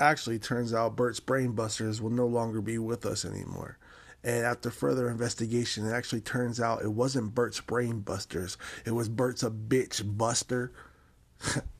actually turns out Bert's Brainbusters will no longer be with us anymore. And after further investigation, it actually turns out it wasn't Bert's Brainbusters. It was Bert's a bitch buster.